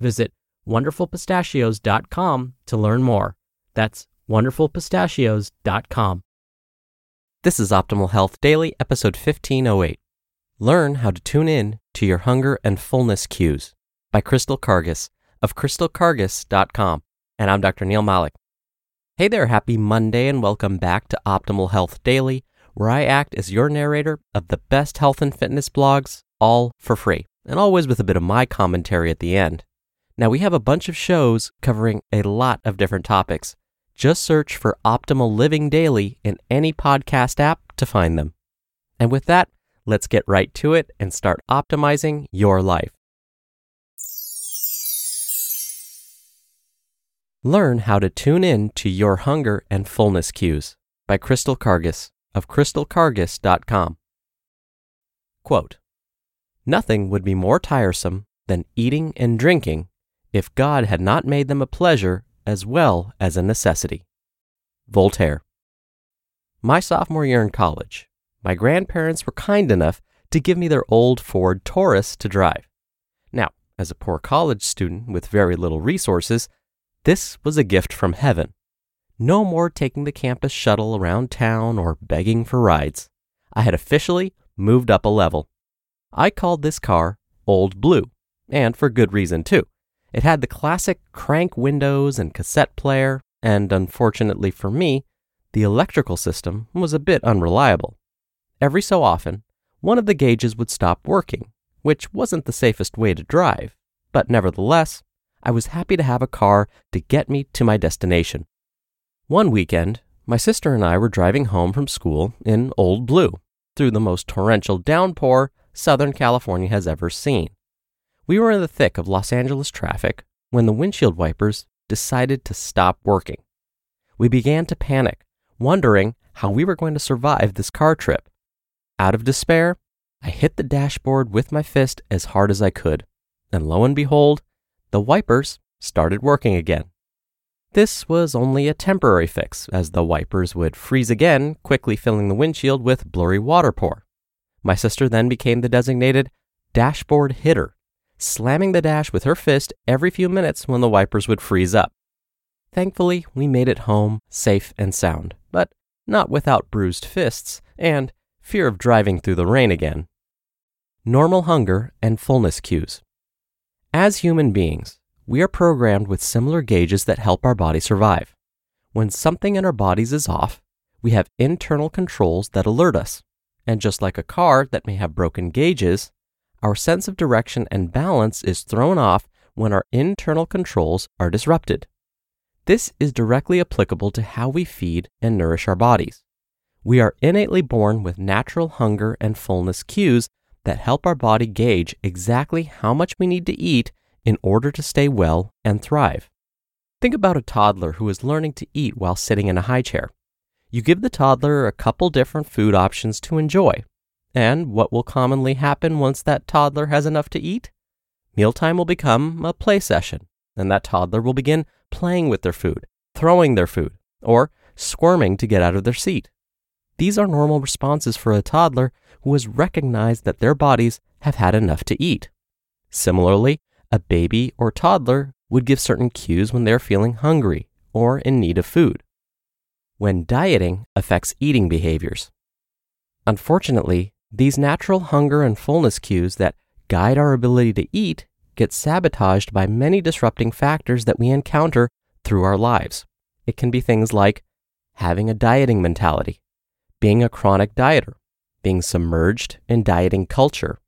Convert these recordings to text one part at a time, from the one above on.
Visit wonderfulpistachios.com to learn more. That's wonderfulpistachios.com. This is Optimal Health Daily, episode 1508. Learn how to tune in to your hunger and fullness cues by Crystal Karges of crystalkarges.com. And I'm Dr. Neal Malik. Hey there, happy Monday, and welcome back to Optimal Health Daily, where I act as your narrator of the best health and fitness blogs, all for free, and always with a bit of my commentary at the end. Now, we have a bunch of shows covering a lot of different topics. Just search for Optimal Living Daily in any podcast app to find them. And with that, let's get right to it and start optimizing your life. Learn how to tune in to your hunger and fullness cues by Crystal Karges of crystalkarges.com. Quote, Nothing would be more tiresome than eating and drinking if God had not made them a pleasure as well as a necessity. Voltaire. My sophomore year in college, my grandparents were kind enough to give me their old Ford Taurus to drive. Now, as a poor college student with very little resources, this was a gift from heaven. No more taking the campus shuttle around town or begging for rides. I had officially moved up a level. I called this car Old Blue, and for good reason too. It had the classic crank windows and cassette player, and unfortunately for me, the electrical system was a bit unreliable. Every so often, one of the gauges would stop working, which wasn't the safest way to drive, but nevertheless, I was happy to have a car to get me to my destination. One weekend, my sister and I were driving home from school in Old Blue through the most torrential downpour Southern California has ever seen. We were in the thick of Los Angeles traffic when the windshield wipers decided to stop working. We began to panic, wondering how we were going to survive this car trip. Out of despair, I hit the dashboard with my fist as hard as I could, and lo and behold, the wipers started working again. This was only a temporary fix, as the wipers would freeze again, quickly filling the windshield with blurry water pour. My sister then became the designated dashboard hitter, slamming the dash with her fist every few minutes when the wipers would freeze up. Thankfully, we made it home safe and sound, but not without bruised fists and fear of driving through the rain again. Normal hunger and fullness cues. As human beings, we are programmed with similar gauges that help our body survive. When something in our bodies is off, we have internal controls that alert us. And just like a car that may have broken gauges, our sense of direction and balance is thrown off when our internal controls are disrupted. This is directly applicable to how we feed and nourish our bodies. We are innately born with natural hunger and fullness cues that help our body gauge exactly how much we need to eat in order to stay well and thrive. Think about a toddler who is learning to eat while sitting in a high chair. You give the toddler a couple different food options to enjoy. And what will commonly happen once that toddler has enough to eat? Mealtime will become a play session, and that toddler will begin playing with their food, throwing their food, or squirming to get out of their seat. These are normal responses for a toddler who has recognized that their bodies have had enough to eat. Similarly, a baby or toddler would give certain cues when they're feeling hungry or in need of food. When dieting affects eating behaviors. Unfortunately, these natural hunger and fullness cues that guide our ability to eat get sabotaged by many disrupting factors that we encounter through our lives. It can be things like having a dieting mentality, being a chronic dieter, being submerged in dieting culture,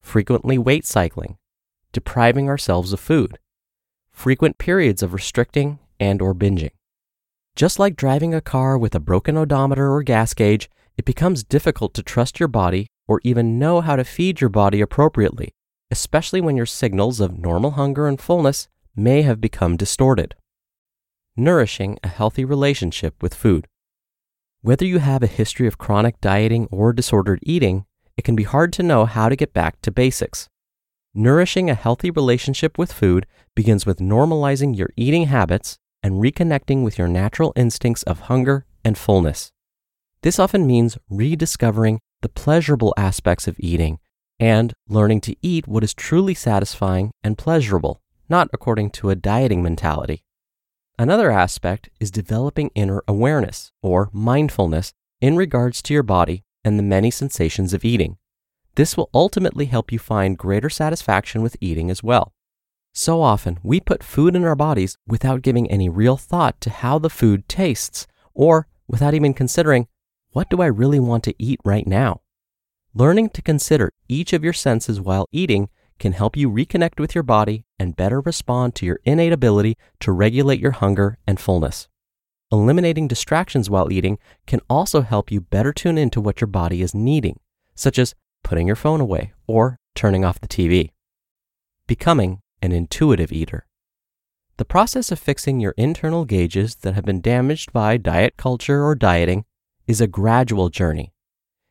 frequently weight cycling, depriving ourselves of food, frequent periods of restricting and or binging. Just like driving a car with a broken odometer or gas gauge, it becomes difficult to trust your body or even know how to feed your body appropriately, especially when your signals of normal hunger and fullness may have become distorted. Nourishing a healthy relationship with food. Whether you have a history of chronic dieting or disordered eating, it can be hard to know how to get back to basics. Nourishing a healthy relationship with food begins with normalizing your eating habits and reconnecting with your natural instincts of hunger and fullness. This often means rediscovering the pleasurable aspects of eating and learning to eat what is truly satisfying and pleasurable, not according to a dieting mentality. Another aspect is developing inner awareness or mindfulness in regards to your body and the many sensations of eating. This will ultimately help you find greater satisfaction with eating as well. So often, we put food in our bodies without giving any real thought to how the food tastes, or without even considering, what do I really want to eat right now? Learning to consider each of your senses while eating can help you reconnect with your body and better respond to your innate ability to regulate your hunger and fullness. Eliminating distractions while eating can also help you better tune into what your body is needing, such as putting your phone away or turning off the TV. Becoming an intuitive eater. The process of fixing your internal gauges that have been damaged by diet culture or dieting is a gradual journey.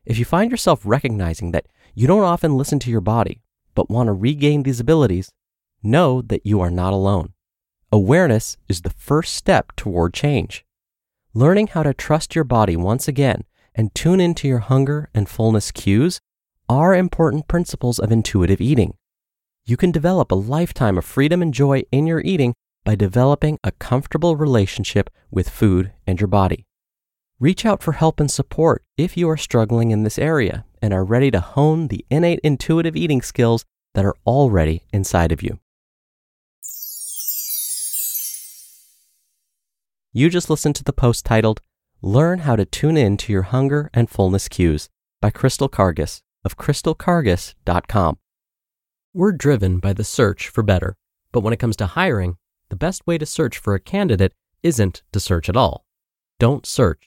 If you find yourself recognizing that you don't often listen to your body but want to regain these abilities, know that you are not alone. Awareness is the first step toward change. Learning how to trust your body once again and tune into your hunger and fullness cues are important principles of intuitive eating. You can develop a lifetime of freedom and joy in your eating by developing a comfortable relationship with food and your body. Reach out for help and support if you are struggling in this area and are ready to hone the innate intuitive eating skills that are already inside of you. You just listened to the post titled Learn How to Tune In to Your Hunger and Fullness Cues by Crystal Karges of crystalkarges.com. We're driven by the search for better, but when it comes to hiring, the best way to search for a candidate isn't to search at all. Don't search,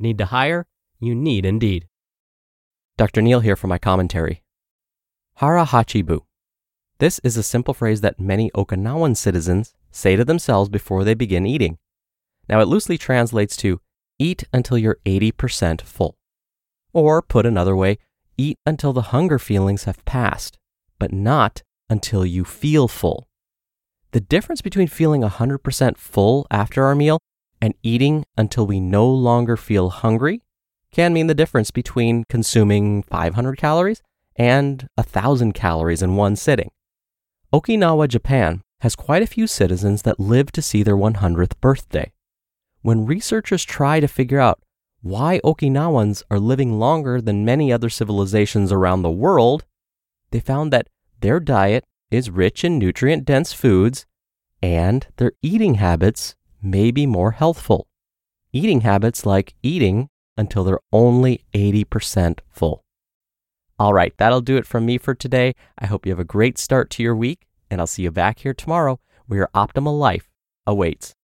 Need to hire? You need Indeed. Dr. Neal here for my commentary. Hara Hachibu. This is a simple phrase that many Okinawan citizens say to themselves before they begin eating. Now, it loosely translates to eat until you're 80% full. Or, put another way, eat until the hunger feelings have passed, but not until you feel full. The difference between feeling 100% full after our meal and eating until we no longer feel hungry can mean the difference between consuming 500 calories and 1,000 calories in one sitting. Okinawa, Japan has quite a few citizens that live to see their 100th birthday. when researchers try to figure out why Okinawans are living longer than many other civilizations around the world, they found that their diet is rich in nutrient dense foods and their eating habits may be more healthful. Eating habits like eating until they're only 80% full. All right, that'll do it from me for today. I hope you have a great start to your week, and I'll see you back here tomorrow where your optimal life awaits.